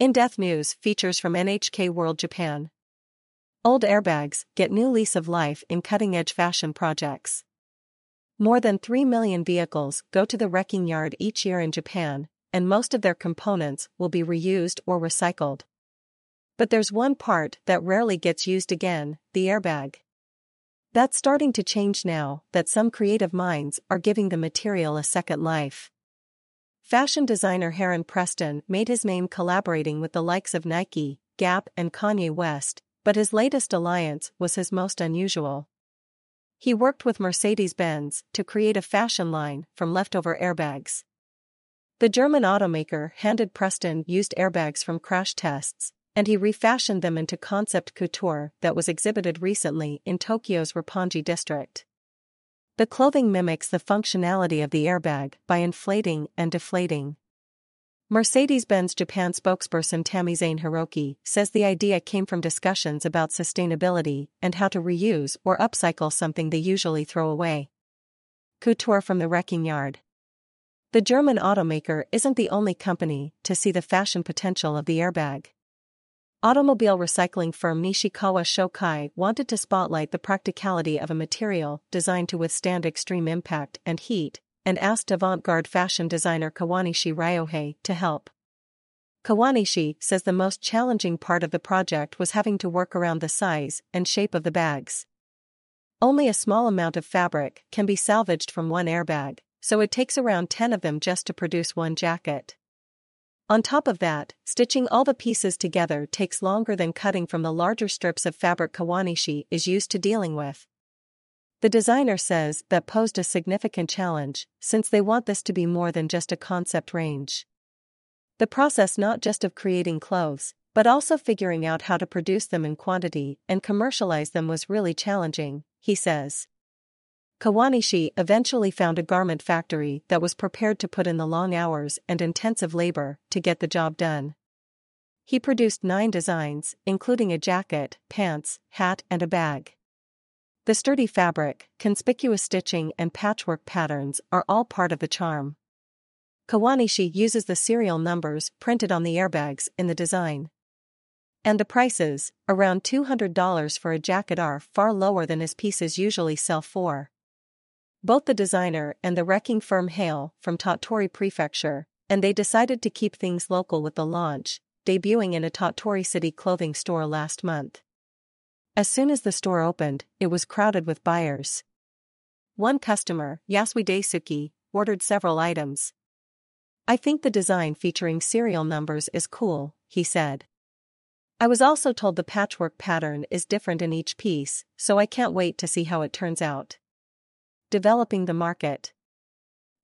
In-depth news features from NHK World Japan. Old airbags get new lease of life in cutting-edge fashion projects. More than 3 million vehicles go to the wrecking yard each year in Japan, and most of their components will be reused or recycled. But there's one part that rarely gets used again, the airbag. That's starting to change now that some creative minds are giving the material a second life. Fashion designer Heron Preston made his name collaborating with the likes of Nike, Gap, and Kanye West, but his latest alliance was his most unusual. He worked with Mercedes Benz to create a fashion line from leftover airbags. The German automaker handed Preston used airbags from crash tests, and he refashioned them into concept couture that was exhibited recently in Tokyo's Roppongi district. The clothing mimics the functionality of the airbag by inflating and deflating. Mercedes-Benz Japan spokesperson Tamizane Hiroki says the idea came from discussions about sustainability and how to reuse or upcycle something they usually throw away. Couture from the wrecking yard. The German automaker isn't the only company to see the fashion potential of the airbag. Automobile recycling firm Nishikawa Shokai wanted to spotlight the practicality of a material designed to withstand extreme impact and heat, and asked avant-garde fashion designer Kawanishi Ryohei to help. Kawanishi says the most challenging part of the project was having to work around the size and shape of the bags. Only a small amount of fabric can be salvaged from one airbag, so it takes around 10 of them just to produce one jacket. On top of that, stitching all the pieces together takes longer than cutting from the larger strips of fabric Kawanishi is used to dealing with. The designer says that posed a significant challenge, since they want this to be more than just a concept range. The process not just of creating clothes, but also figuring out how to produce them in quantity and commercialize them was really challenging, he says. Kawanishi eventually found a garment factory that was prepared to put in the long hours and intensive labor to get the job done. He produced nine designs, including a jacket, pants, hat, and a bag. The sturdy fabric, conspicuous stitching, and patchwork patterns are all part of the charm. Kawanishi uses the serial numbers printed on the airbags in the design. And the prices, around $200 for a jacket, are far lower than his pieces usually sell for. Both the designer and the wrecking firm hail from Tottori Prefecture, and they decided to keep things local with the launch, debuting in a Tottori City clothing store last month. As soon as the store opened, it was crowded with buyers. One customer, Yasui Daisuke, ordered several items. I think the design featuring serial numbers is cool, he said. I was also told the patchwork pattern is different in each piece, so I can't wait to see how it turns out developing the market.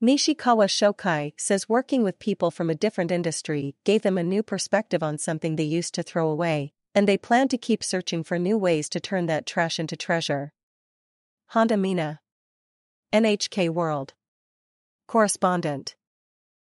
Nishikawa Shokai says working with people from a different industry gave them a new perspective on something they used to throw away, and they plan to keep searching for new ways to turn that trash into treasure. Honda Mina. NHK World. Correspondent.